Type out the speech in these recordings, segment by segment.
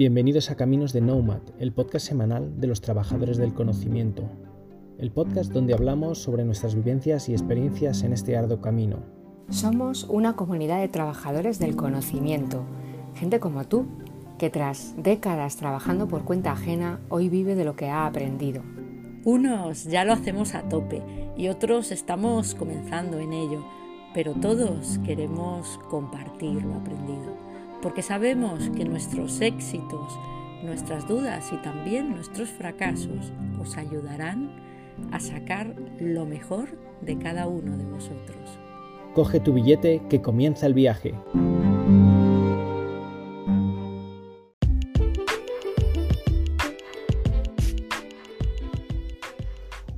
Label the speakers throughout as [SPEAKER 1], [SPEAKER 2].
[SPEAKER 1] Bienvenidos a Caminos de Nomad, el podcast semanal de los trabajadores del conocimiento. El podcast donde hablamos sobre nuestras vivencias y experiencias en este arduo camino.
[SPEAKER 2] Somos una comunidad de trabajadores del conocimiento, gente como tú, que tras décadas trabajando por cuenta ajena, hoy vive de lo que ha aprendido.
[SPEAKER 3] Unos ya lo hacemos a tope y otros estamos comenzando en ello, pero todos queremos compartir lo aprendido porque sabemos que nuestros éxitos, nuestras dudas y también nuestros fracasos os ayudarán a sacar lo mejor de cada uno de vosotros.
[SPEAKER 1] Coge tu billete que comienza el viaje.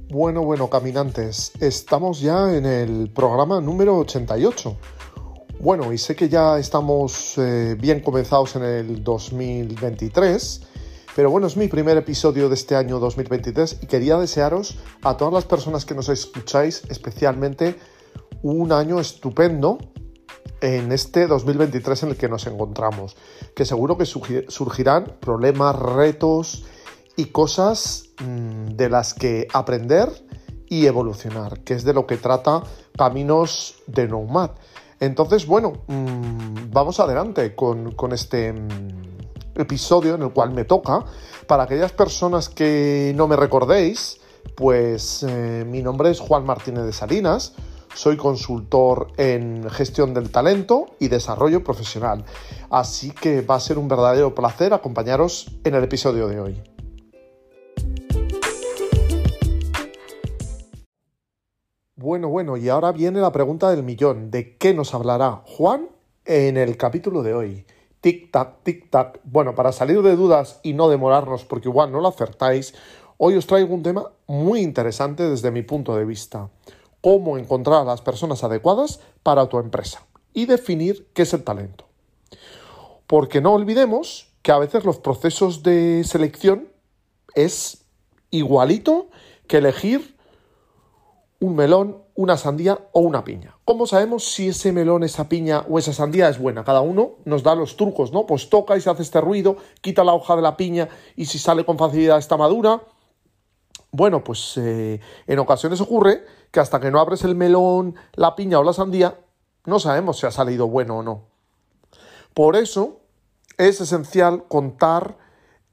[SPEAKER 4] Bueno, bueno, caminantes, estamos ya en el programa número 88 bueno, y sé que ya estamos eh, bien comenzados en el 2023, pero bueno, es mi primer episodio de este año 2023 y quería desearos a todas las personas que nos escucháis especialmente un año estupendo en este 2023 en el que nos encontramos, que seguro que surgirán problemas, retos y cosas mm, de las que aprender y evolucionar, que es de lo que trata Caminos de Nomad. Entonces, bueno, mm, vamos adelante con, este mm, episodio en el cual me toca. Para aquellas personas que no me recordéis, pues eh, mi nombre es Juan Martínez de Salinas, soy consultor en gestión del talento y desarrollo profesional. Así que va a ser un verdadero placer acompañaros en el episodio de hoy. Bueno, bueno, y ahora viene la pregunta del millón. ¿De qué nos hablará Juan en el capítulo de hoy? Tic-tac, tic-tac. Bueno, para salir de dudas y no demorarnos, porque igual no lo acertáis, hoy os traigo un tema muy interesante desde mi punto de vista. Cómo encontrar a las personas adecuadas para tu empresa y definir qué es el talento. Porque no olvidemos que a veces los procesos de selección es igualito que elegir un melón, una sandía o una piña. ¿Cómo sabemos si ese melón, esa piña o esa sandía es buena? Cada uno nos da los trucos, ¿no? Pues toca y se hace este ruido, quita la hoja de la piña y si sale con facilidad está madura. Bueno, pues eh, en ocasiones ocurre que hasta que no abres el melón, la piña o la sandía, no sabemos si ha salido bueno o no. Por eso es esencial contar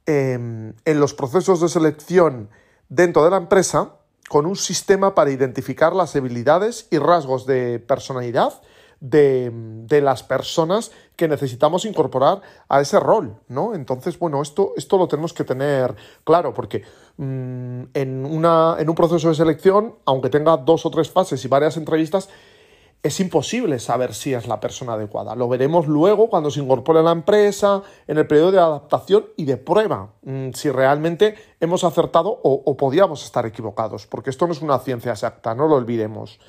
[SPEAKER 4] em, en los procesos de selección dentro de la empresa con un sistema para identificar las habilidades y rasgos de personalidad de, las personas que necesitamos incorporar a ese rol, ¿no? Entonces, bueno, esto, esto lo tenemos que tener claro, porque mm, en, una, en un proceso de selección, aunque tenga dos o tres fases y varias entrevistas, es imposible saber si es la persona adecuada. Lo veremos luego cuando se incorpore a la empresa, en el periodo de adaptación y de prueba, mm, si realmente hemos acertado o, o podíamos estar equivocados, porque esto no es una ciencia exacta, no lo olvidemos.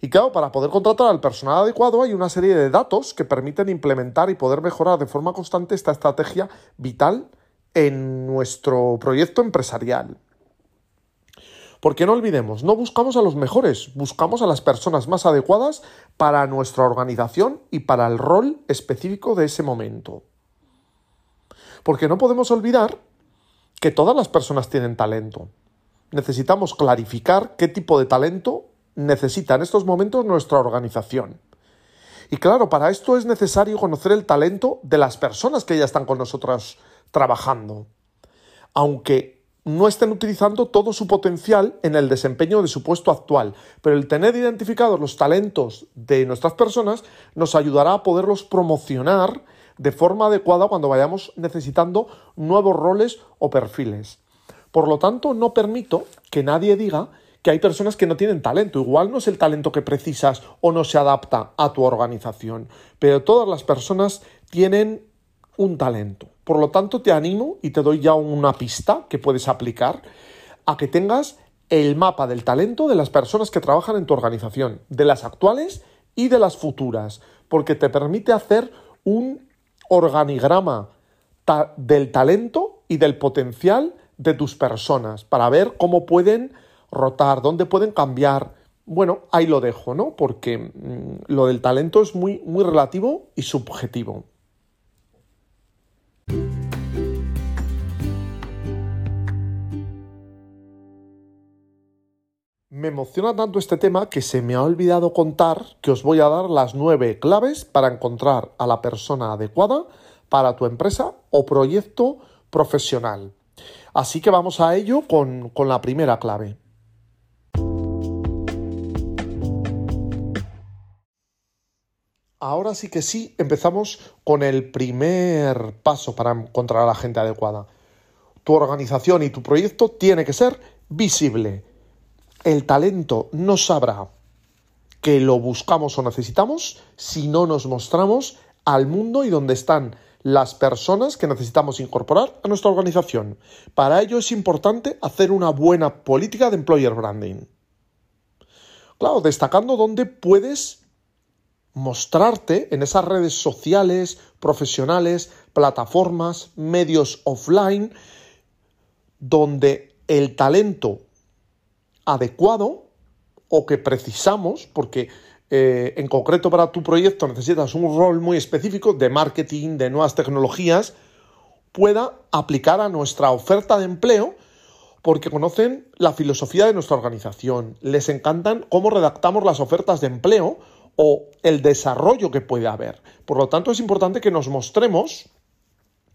[SPEAKER 4] Y claro, para poder contratar al personal adecuado hay una serie de datos que permiten implementar y poder mejorar de forma constante esta estrategia vital en nuestro proyecto empresarial. Porque no olvidemos, no buscamos a los mejores, buscamos a las personas más adecuadas para nuestra organización y para el rol específico de ese momento. Porque no podemos olvidar que todas las personas tienen talento. Necesitamos clarificar qué tipo de talento necesita en estos momentos nuestra organización. Y claro, para esto es necesario conocer el talento de las personas que ya están con nosotras trabajando. Aunque no estén utilizando todo su potencial en el desempeño de su puesto actual. Pero el tener identificados los talentos de nuestras personas nos ayudará a poderlos promocionar de forma adecuada cuando vayamos necesitando nuevos roles o perfiles. Por lo tanto, no permito que nadie diga que hay personas que no tienen talento. Igual no es el talento que precisas o no se adapta a tu organización, pero todas las personas tienen un talento. Por lo tanto, te animo y te doy ya una pista que puedes aplicar a que tengas el mapa del talento de las personas que trabajan en tu organización, de las actuales y de las futuras, porque te permite hacer un organigrama del talento y del potencial de tus personas para ver cómo pueden rotar, dónde pueden cambiar. Bueno, ahí lo dejo, ¿no? Porque mm, lo del talento es muy, muy relativo y subjetivo. Me emociona tanto este tema que se me ha olvidado contar que os voy a dar las nueve claves para encontrar a la persona adecuada para tu empresa o proyecto profesional. Así que vamos a ello con, con la primera clave. Ahora sí que sí, empezamos con el primer paso para encontrar a la gente adecuada. Tu organización y tu proyecto tiene que ser visible. El talento no sabrá que lo buscamos o necesitamos si no nos mostramos al mundo y donde están las personas que necesitamos incorporar a nuestra organización. Para ello es importante hacer una buena política de employer branding. Claro, destacando dónde puedes mostrarte en esas redes sociales, profesionales, plataformas, medios offline, donde el talento adecuado o que precisamos, porque eh, en concreto para tu proyecto necesitas un rol muy específico de marketing, de nuevas tecnologías, pueda aplicar a nuestra oferta de empleo porque conocen la filosofía de nuestra organización, les encantan cómo redactamos las ofertas de empleo o el desarrollo que puede haber. Por lo tanto, es importante que nos mostremos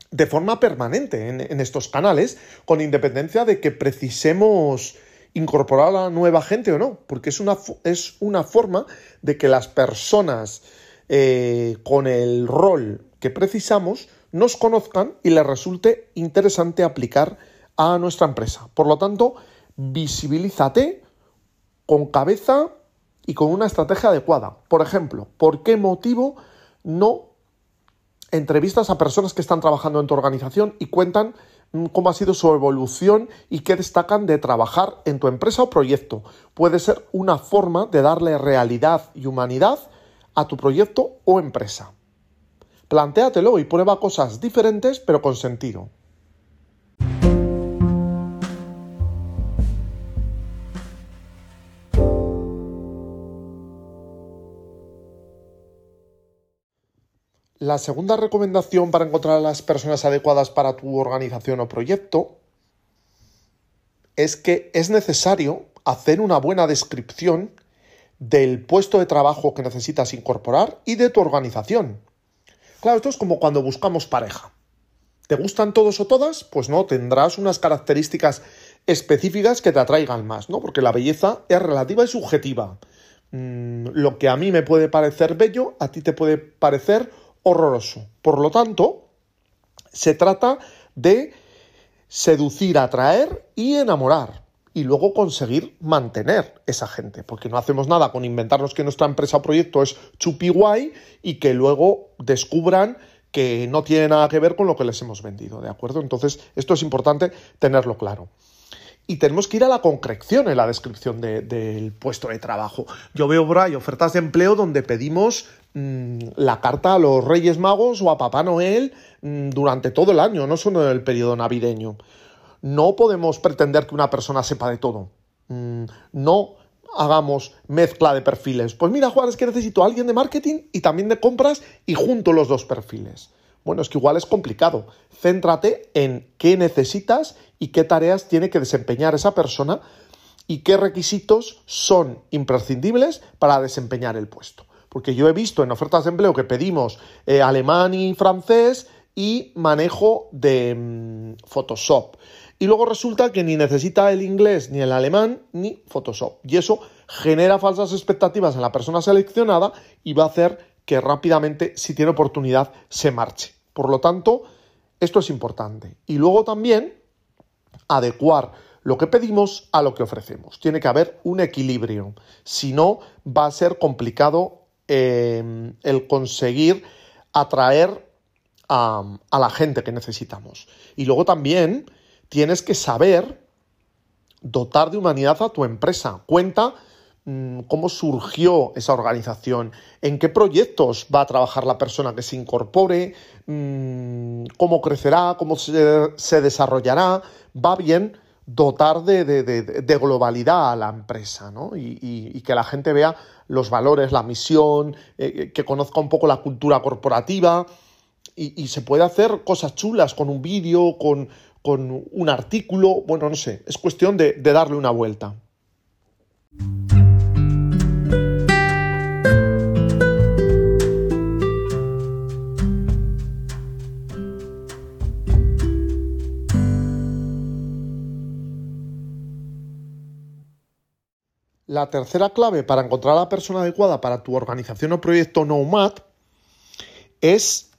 [SPEAKER 4] de forma permanente en, estos canales, con independencia de que precisemos incorporar a nueva gente o no, porque es una, es una forma de que las personas eh, con el rol que precisamos nos conozcan y les resulte interesante aplicar a nuestra empresa. Por lo tanto, visibilízate con cabeza y con una estrategia adecuada. Por ejemplo, ¿por qué motivo no entrevistas a personas que están trabajando en tu organización y cuentan cómo ha sido su evolución y qué destacan de trabajar en tu empresa o proyecto? Puede ser una forma de darle realidad y humanidad a tu proyecto o empresa. Plantéatelo y prueba cosas diferentes pero con sentido. La segunda recomendación para encontrar a las personas adecuadas para tu organización o proyecto es que es necesario hacer una buena descripción del puesto de trabajo que necesitas incorporar y de tu organización. Claro, esto es como cuando buscamos pareja. ¿Te gustan todos o todas? Pues no, tendrás unas características específicas que te atraigan más, ¿no? Porque la belleza es relativa y subjetiva. Mm, lo que a mí me puede parecer bello, a ti te puede parecer horroroso. Por lo tanto, se trata de seducir, atraer y enamorar. Y luego conseguir mantener esa gente. Porque no hacemos nada con inventarnos que nuestra empresa o proyecto es chupi guay y que luego descubran que no tiene nada que ver con lo que les hemos vendido. ¿De acuerdo? Entonces, esto es importante tenerlo claro y tenemos que ir a la concreción en la descripción del puesto de trabajo. Yo veo por ahí ofertas de empleo donde pedimos mm, la carta a los Reyes Magos o a Papá Noel mm, durante todo el año, no solo en el periodo navideño. No podemos pretender que una persona sepa de todo. Mm, no hagamos mezcla de perfiles. Pues mira, Juan, es que necesito a alguien de marketing y también de compras y junto los dos perfiles. Bueno, es que igual es complicado. Céntrate en qué necesitas y qué tareas tiene que desempeñar esa persona y qué requisitos son imprescindibles para desempeñar el puesto. Porque yo he visto en ofertas de empleo que pedimos eh, alemán y francés y manejo de mm, Photoshop. Y luego resulta que ni necesita el inglés, ni el alemán, ni Photoshop. Y eso genera falsas expectativas en la persona seleccionada y va a hacer que rápidamente, si tiene oportunidad, se marche. Por lo tanto, esto es importante. Y luego también adecuar lo que pedimos a lo que ofrecemos. Tiene que haber un equilibrio. Si no, va a ser complicado eh, el conseguir atraer a, la gente que necesitamos. Y luego también tienes que saber dotar de humanidad a tu empresa. Cuenta cómo surgió esa organización, en qué proyectos va a trabajar la persona que se incorpore, mm, cómo crecerá, cómo se, desarrollará. Va bien dotar de, globalidad a la empresa ¿no? y, que la gente vea los valores, la misión, eh, eh, que conozca un poco la cultura corporativa y, se puede hacer cosas chulas con un vídeo, con un artículo, bueno, no sé, es cuestión de darle una vuelta. La tercera clave para encontrar a la persona adecuada para tu organización o proyecto Nomad es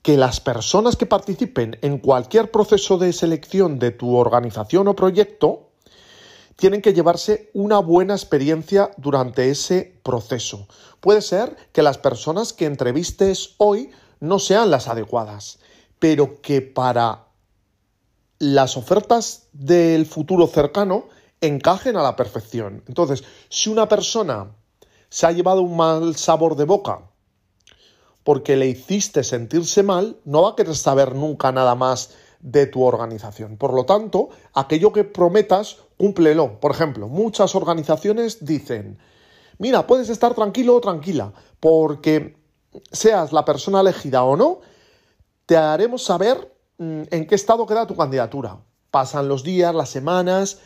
[SPEAKER 4] que las personas que participen en cualquier proceso de selección de tu organización o proyecto tienen que llevarse una buena experiencia durante ese proceso. Puede ser que las personas que entrevistes hoy no sean las adecuadas, pero que para las ofertas del futuro cercano encajen a la perfección. Entonces, si una persona se ha llevado un mal sabor de boca porque le hiciste sentirse mal, no va a querer saber nunca nada más de tu organización. Por lo tanto, aquello que prometas, cúmplelo. Por ejemplo, muchas organizaciones dicen, mira, puedes estar tranquilo o tranquila, porque seas la persona elegida o no, te haremos saber mm, en qué estado queda tu candidatura. Pasan los días, las semanas,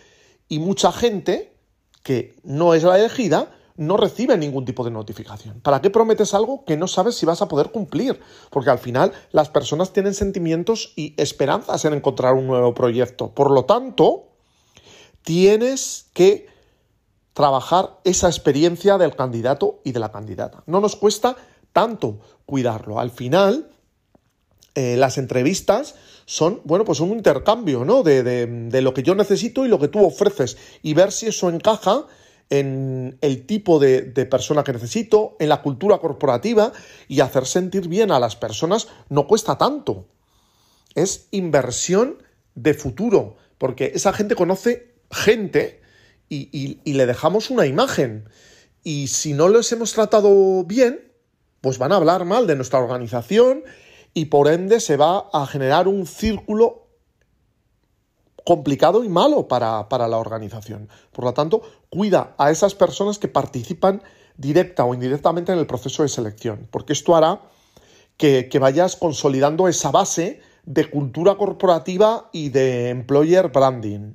[SPEAKER 4] y mucha gente que no es la elegida no recibe ningún tipo de notificación. ¿Para qué prometes algo que no sabes si vas a poder cumplir? Porque al final las personas tienen sentimientos y esperanzas en encontrar un nuevo proyecto. Por lo tanto, tienes que trabajar esa experiencia del candidato y de la candidata. No nos cuesta tanto cuidarlo. Al final, eh, las entrevistas son, bueno, pues un intercambio, ¿no? De, de, lo que yo necesito y lo que tú ofreces y ver si eso encaja en el tipo de, de, persona que necesito, en la cultura corporativa y hacer sentir bien a las personas no cuesta tanto. Es inversión de futuro, porque esa gente conoce gente y, y, y le dejamos una imagen. Y si no les hemos tratado bien, pues van a hablar mal de nuestra organización y por ende se va a generar un círculo complicado y malo para, la organización. Por lo tanto, cuida a esas personas que participan directa o indirectamente en el proceso de selección, porque esto hará que, que vayas consolidando esa base de cultura corporativa y de employer branding.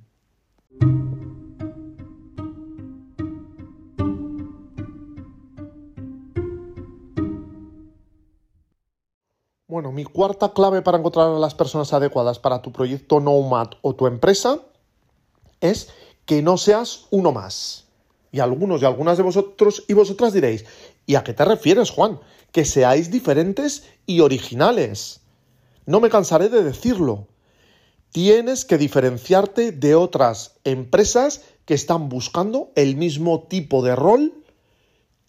[SPEAKER 4] Bueno, mi cuarta clave para encontrar a las personas adecuadas para tu proyecto Nomad o tu empresa es que no seas uno más. Y algunos y algunas de vosotros y vosotras diréis, ¿y a qué te refieres, Juan? Que seáis diferentes y originales. No me cansaré de decirlo. Tienes que diferenciarte de otras empresas que están buscando el mismo tipo de rol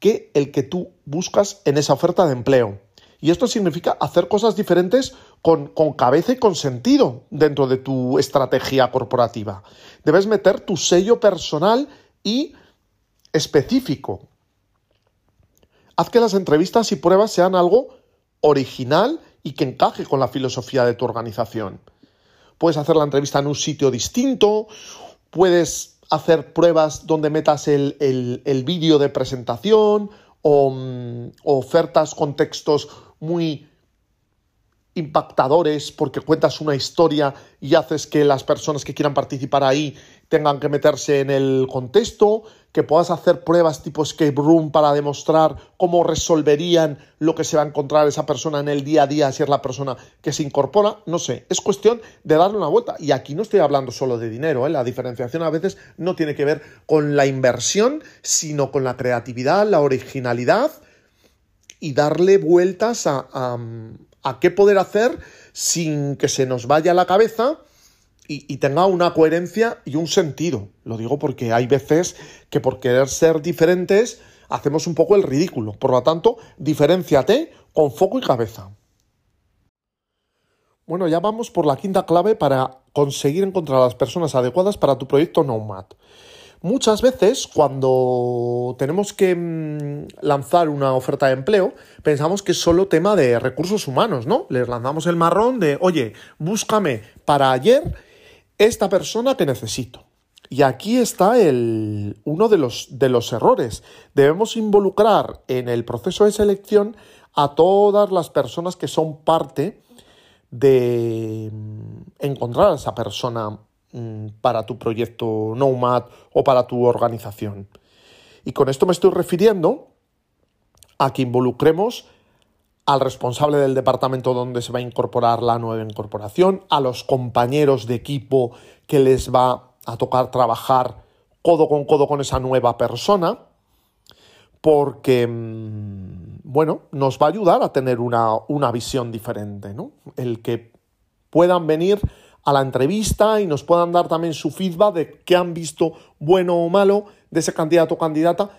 [SPEAKER 4] que el que tú buscas en esa oferta de empleo. Y esto significa hacer cosas diferentes con, cabeza y con sentido dentro de tu estrategia corporativa. Debes meter tu sello personal y específico. Haz que las entrevistas y pruebas sean algo original y que encaje con la filosofía de tu organización. Puedes hacer la entrevista en un sitio distinto, puedes hacer pruebas donde metas el, el vídeo de presentación o, mm, ofertas con textos muy impactadores porque cuentas una historia y haces que las personas que quieran participar ahí tengan que meterse en el contexto, que puedas hacer pruebas tipo escape room para demostrar cómo resolverían lo que se va a encontrar esa persona en el día a día si es la persona que se incorpora, no sé, es cuestión de darle una vuelta. Y aquí no estoy hablando solo de dinero, ¿eh? la diferenciación a veces no tiene que ver con la inversión, sino con la creatividad, la originalidad y darle vueltas a, a, qué poder hacer sin que se nos vaya la cabeza y, tenga una coherencia y un sentido. Lo digo porque hay veces que por querer ser diferentes hacemos un poco el ridículo. Por lo tanto, diferenciate con foco y cabeza. Bueno, ya vamos por la quinta clave para conseguir encontrar a las personas adecuadas para tu proyecto Nomad. Muchas veces cuando tenemos que mm, lanzar una oferta de empleo, pensamos que es solo tema de recursos humanos, ¿no? Les lanzamos el marrón de, oye, búscame para ayer esta persona que necesito. Y aquí está el, uno de los, de los errores. Debemos involucrar en el proceso de selección a todas las personas que son parte de mm, encontrar a esa persona mm, para tu proyecto Nomad o para tu organización. Y con esto me estoy refiriendo a que involucremos al responsable del departamento donde se va a incorporar la nueva incorporación, a los compañeros de equipo que les va a tocar trabajar codo con codo con esa nueva persona, porque, mm, bueno, nos va a ayudar a tener una, una visión diferente, ¿no? El que puedan venir a la entrevista y nos puedan dar también su feedback de qué han visto bueno o malo de ese candidato o candidata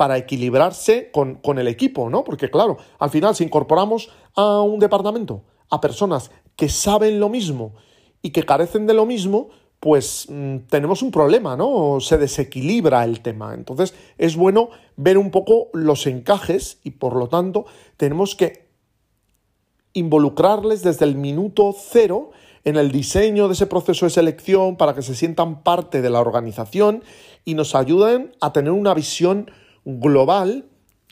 [SPEAKER 4] para equilibrarse con, con, el equipo, ¿no? Porque claro, al final si incorporamos a un departamento a personas que saben lo mismo y que carecen de lo mismo, pues mm, tenemos un problema, ¿no? Se desequilibra el tema. Entonces es bueno ver un poco los encajes y por lo tanto tenemos que involucrarles desde el minuto cero en el diseño de ese proceso de selección para que se sientan parte de la organización y nos ayuden a tener una visión global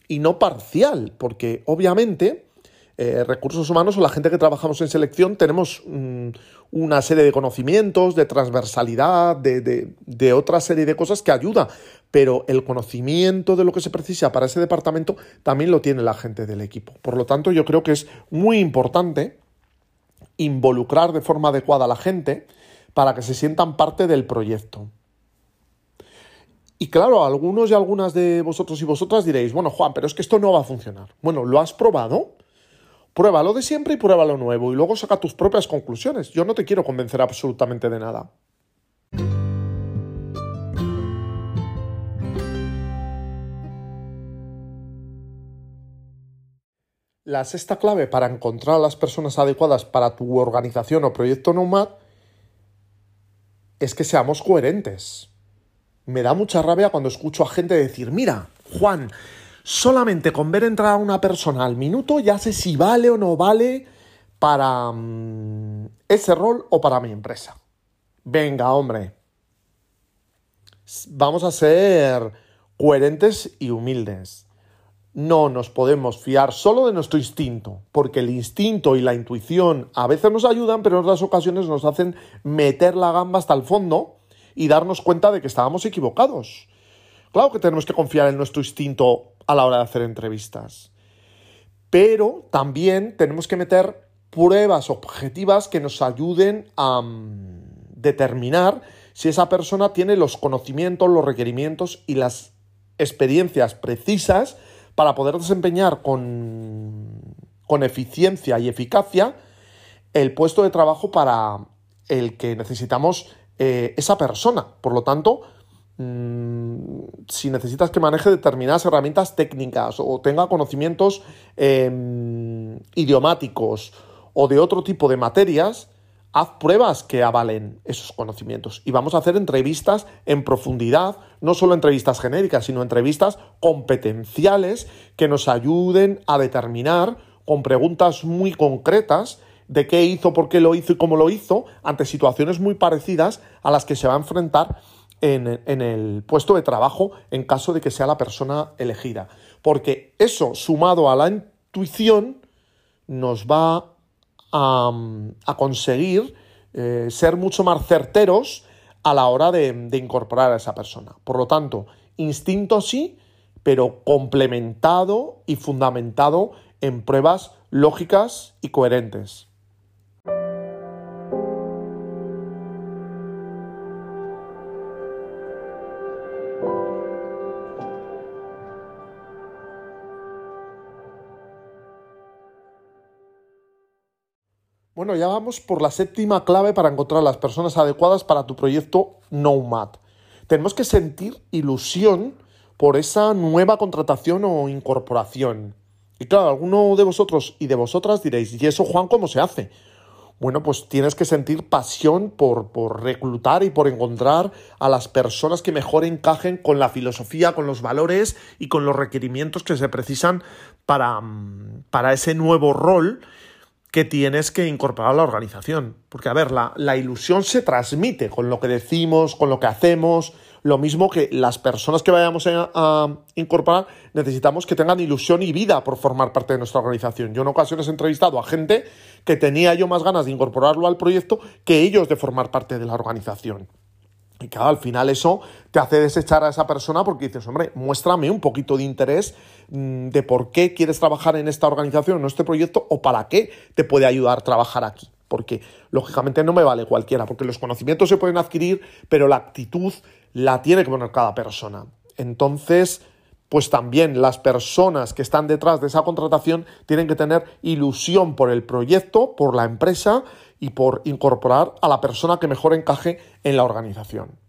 [SPEAKER 4] y no parcial, porque obviamente eh, recursos humanos o la gente que trabajamos en selección tenemos mm, una serie de conocimientos, de transversalidad, de, de, otra serie de cosas que ayuda, pero el conocimiento de lo que se precisa para ese departamento también lo tiene la gente del equipo. Por lo tanto, yo creo que es muy importante involucrar de forma adecuada a la gente para que se sientan parte del proyecto. Y claro, algunos y algunas de vosotros y vosotras diréis, bueno, Juan, pero es que esto no va a funcionar. Bueno, ¿lo has probado? Prueba lo de siempre y prueba lo nuevo y luego saca tus propias conclusiones. Yo no te quiero convencer absolutamente de nada. La sexta clave para encontrar a las personas adecuadas para tu organización o proyecto Nomad es que seamos coherentes. Me da mucha rabia cuando escucho a gente decir, mira, Juan, solamente con ver entrar a una persona al minuto ya sé si vale o no vale para mm, ese rol o para mi empresa. Venga, hombre. Vamos a ser coherentes y humildes. No nos podemos fiar solo de nuestro instinto, porque el instinto y la intuición a veces nos ayudan, pero en otras ocasiones nos hacen meter la gamba hasta el fondo y darnos cuenta de que estábamos equivocados. Claro que tenemos que confiar en nuestro instinto a la hora de hacer entrevistas. Pero también tenemos que meter pruebas objetivas que nos ayuden a mm, determinar si esa persona tiene los conocimientos, los requerimientos y las experiencias precisas para poder desempeñar con, con eficiencia y eficacia el puesto de trabajo para el que necesitamos eh, esa persona. Por lo tanto, Mm, si necesitas que maneje determinadas herramientas técnicas o tenga conocimientos em, idiomáticos o de otro tipo de materias, haz pruebas que avalen esos conocimientos. Y vamos a hacer entrevistas en profundidad, no solo entrevistas genéricas, sino entrevistas competenciales que nos ayuden a determinar con preguntas muy concretas de qué hizo, por qué lo hizo y cómo lo hizo, ante situaciones muy parecidas a las que se va a enfrentar en, el puesto de trabajo en caso de que sea la persona elegida. Porque eso, sumado a la intuición, nos va a, conseguir eh, ser mucho más certeros a la hora de, de incorporar a esa persona. Por lo tanto, instinto sí, pero complementado y fundamentado en pruebas lógicas y coherentes. Bueno, ya vamos por la séptima clave para encontrar las personas adecuadas para tu proyecto Nomad. Tenemos que sentir ilusión por esa nueva contratación o incorporación. Y claro, alguno de vosotros y de vosotras diréis, ¿y eso, Juan, cómo se hace? Bueno, pues tienes que sentir pasión por, por, reclutar y por encontrar a las personas que mejor encajen con la filosofía, con los valores y con los requerimientos que se precisan para, para ese nuevo rol que tienes que incorporar a la organización. Porque, a ver, la, la ilusión se transmite con lo que decimos, con lo que hacemos, lo mismo que las personas que vayamos a, incorporar necesitamos que tengan ilusión y vida por formar parte de nuestra organización. Yo en ocasiones he entrevistado a gente que tenía yo más ganas de incorporarlo al proyecto que ellos de formar parte de la organización. Y claro, al final eso te hace desechar a esa persona porque dices, hombre, muéstrame un poquito de interés mm, de por qué quieres trabajar en esta organización, en este proyecto, o para qué te puede ayudar a trabajar aquí. Porque lógicamente no me vale cualquiera, porque los conocimientos se pueden adquirir, pero la actitud la tiene que poner cada persona. Entonces, pues también las personas que están detrás de esa contratación tienen que tener ilusión por el proyecto, por la empresa y por incorporar a la persona que mejor encaje en la organización.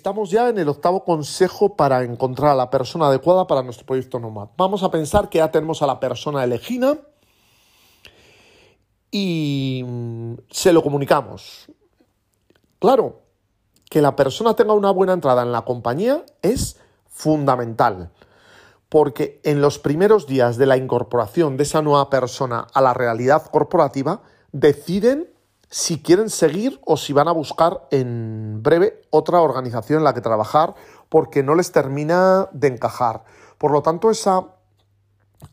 [SPEAKER 4] Estamos ya en el octavo consejo para encontrar a la persona adecuada para nuestro proyecto Nomad. Vamos a pensar que ya tenemos a la persona elegida y mm, se lo comunicamos. Claro, que la persona tenga una buena entrada en la compañía es fundamental, porque en los primeros días de la incorporación de esa nueva persona a la realidad corporativa, deciden si quieren seguir o si van a buscar en breve otra organización en la que trabajar porque no les termina de encajar. Por lo tanto, esa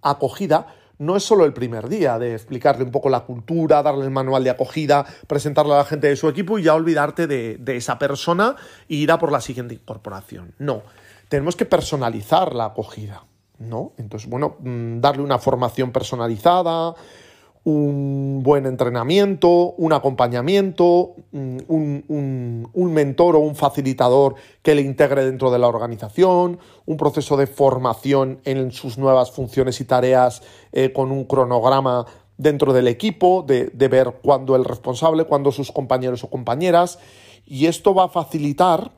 [SPEAKER 4] acogida no es solo el primer día de explicarle un poco la cultura, darle el manual de acogida, presentarle a la gente de su equipo y ya olvidarte de, esa persona e ir a por la siguiente incorporación. No, tenemos que personalizar la acogida, ¿no? Entonces, bueno, mm, darle una formación personalizada, un buen entrenamiento, un acompañamiento, mm, un, mentor o un facilitador que le integre dentro de la organización, un proceso de formación en sus nuevas funciones y tareas eh, con un cronograma dentro del equipo, de, de ver cuándo el responsable, cuándo sus compañeros o compañeras, y esto va a facilitar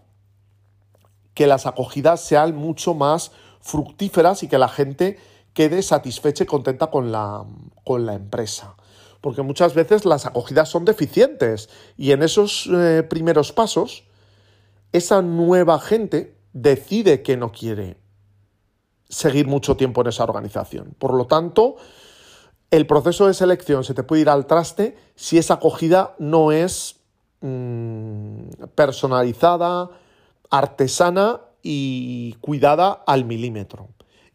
[SPEAKER 4] que las acogidas sean mucho más fructíferas y que la gente quede satisfecha y contenta con la, con la empresa. Porque muchas veces las acogidas son deficientes y en esos eh, primeros pasos esa nueva gente decide que no quiere seguir mucho tiempo en esa organización. Por lo tanto, el proceso de selección se te puede ir al traste si esa acogida no es mm, personalizada, artesana y cuidada al milímetro.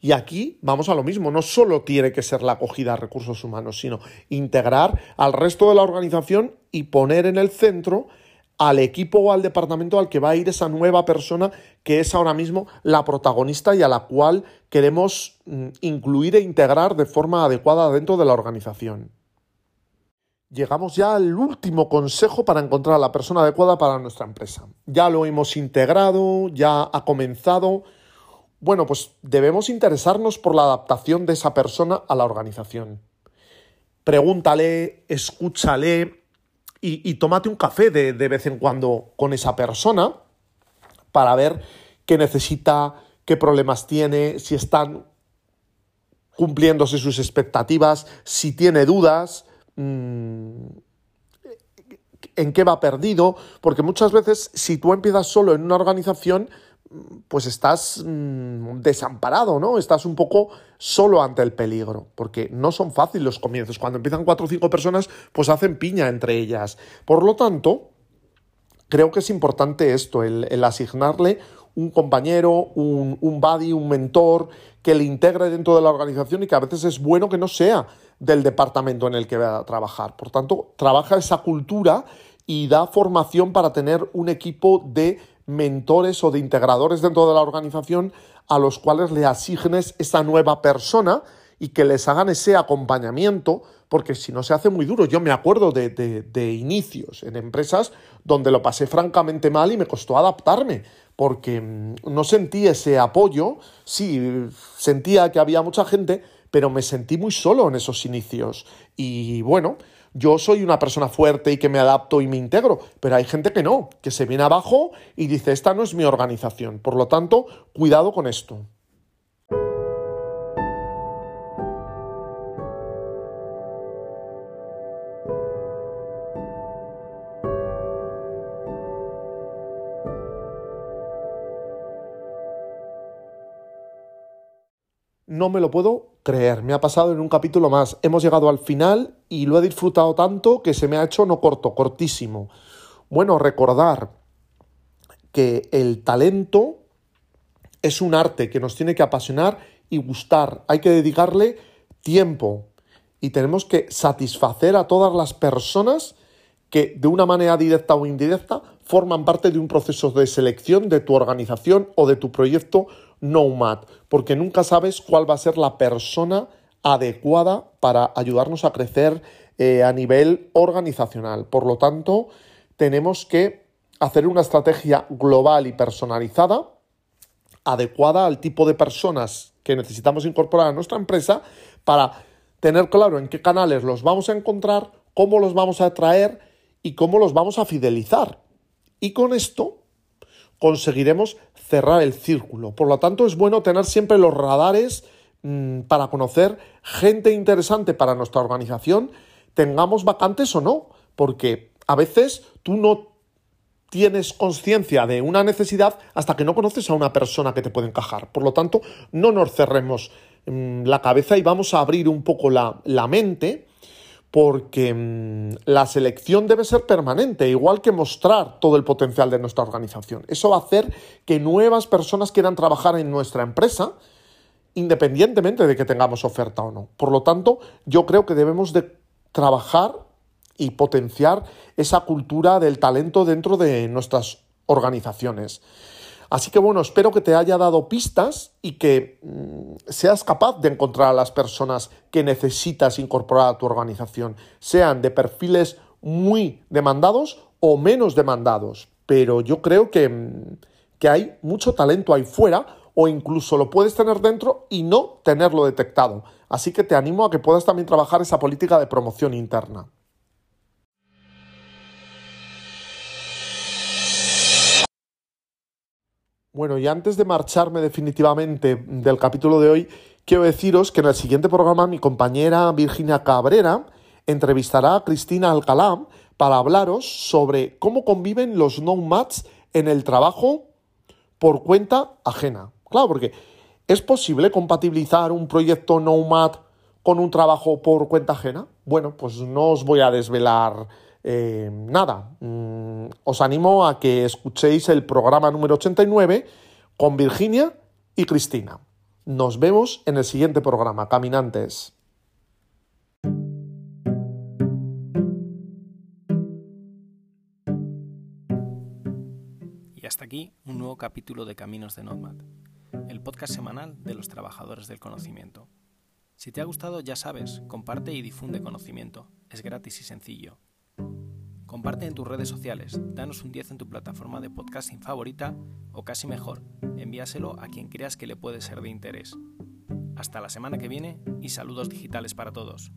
[SPEAKER 4] Y aquí vamos a lo mismo, no solo tiene que ser la acogida a recursos humanos, sino integrar al resto de la organización y poner en el centro al equipo o al departamento al que va a ir esa nueva persona que es ahora mismo la protagonista y a la cual queremos mm, incluir e integrar de forma adecuada dentro de la organización. Llegamos ya al último consejo para encontrar a la persona adecuada para nuestra empresa. Ya lo hemos integrado, ya ha comenzado, bueno, pues debemos interesarnos por la adaptación de esa persona a la organización. Pregúntale, escúchale y, tómate un café de, de vez en cuando con esa persona para ver qué necesita, qué problemas tiene, si están cumpliéndose sus expectativas, si tiene dudas, mm, en qué va perdido, porque muchas veces si tú empiezas solo en una organización, pues estás mm, desamparado, ¿no? Estás un poco solo ante el peligro, porque no son fáciles los comienzos. Cuando empiezan cuatro o cinco personas, pues hacen piña entre ellas. Por lo tanto, creo que es importante esto, el, asignarle un compañero, un, un buddy, un mentor que le integre dentro de la organización y que a veces es bueno que no sea del departamento en el que va a trabajar. Por tanto, trabaja esa cultura y da formación para tener un equipo de mentores o de integradores dentro de la organización a los cuales le asignes esa nueva persona y que les hagan ese acompañamiento, porque si no se hace muy duro. Yo me acuerdo de, de, inicios en empresas donde lo pasé francamente mal y me costó adaptarme, porque mm, no sentí ese apoyo, sí, sentía que había mucha gente, pero me sentí muy solo en esos inicios. Y bueno, yo soy una persona fuerte y que me adapto y me integro, pero hay gente que no, que se viene abajo y dice, esta no es mi organización. Por lo tanto, cuidado con esto. No me lo puedo creer. Me ha pasado en un capítulo más. Hemos llegado al final y lo he disfrutado tanto que se me ha hecho no corto, cortísimo. Bueno, recordar que el talento es un arte que nos tiene que apasionar y gustar. Hay que dedicarle tiempo y tenemos que satisfacer a todas las personas que de una manera directa o indirecta forman parte de un proceso de selección de tu organización o de tu proyecto Nomad, porque nunca sabes cuál va a ser la persona adecuada para ayudarnos a crecer eh, a nivel organizacional. Por lo tanto, tenemos que hacer una estrategia global y personalizada, adecuada al tipo de personas que necesitamos incorporar a nuestra empresa para tener claro en qué canales los vamos a encontrar, cómo los vamos a atraer y cómo los vamos a fidelizar. Y con esto conseguiremos cerrar el círculo. Por lo tanto, es bueno tener siempre los radares mm, para conocer gente interesante para nuestra organización, tengamos vacantes o no, porque a veces tú no tienes conciencia de una necesidad hasta que no conoces a una persona que te puede encajar. Por lo tanto, no nos cerremos mm, la cabeza y vamos a abrir un poco la, la mente porque mm, la selección debe ser permanente, igual que mostrar todo el potencial de nuestra organización. Eso va a hacer que nuevas personas quieran trabajar en nuestra empresa, independientemente de que tengamos oferta o no. Por lo tanto, yo creo que debemos de trabajar y potenciar esa cultura del talento dentro de nuestras organizaciones. Así que bueno, espero que te haya dado pistas y que mm, seas capaz de encontrar a las personas que necesitas incorporar a tu organización, sean de perfiles muy demandados o menos demandados. Pero yo creo que, mm, que hay mucho talento ahí fuera o incluso lo puedes tener dentro y no tenerlo detectado. Así que te animo a que puedas también trabajar esa política de promoción interna. Bueno, y antes de marcharme definitivamente del capítulo de hoy, quiero deciros que en el siguiente programa mi compañera Virginia Cabrera entrevistará a Cristina Alcalá para hablaros sobre cómo conviven los nomads en el trabajo por cuenta ajena. Claro, porque ¿es posible compatibilizar un proyecto nomad con un trabajo por cuenta ajena? Bueno, pues no os voy a desvelar eh, nada, mm, os animo a que escuchéis el programa número 89 con Virginia y Cristina. Nos vemos en el siguiente programa, caminantes.
[SPEAKER 1] Y hasta aquí un nuevo capítulo de Caminos de Nomad, el podcast semanal de los trabajadores del conocimiento. Si te ha gustado, ya sabes, comparte y difunde conocimiento. Es gratis y sencillo. Comparte en tus redes sociales, danos un 10 en tu plataforma de podcasting favorita o casi mejor, envíaselo a quien creas que le puede ser de interés. Hasta la semana que viene y saludos digitales para todos.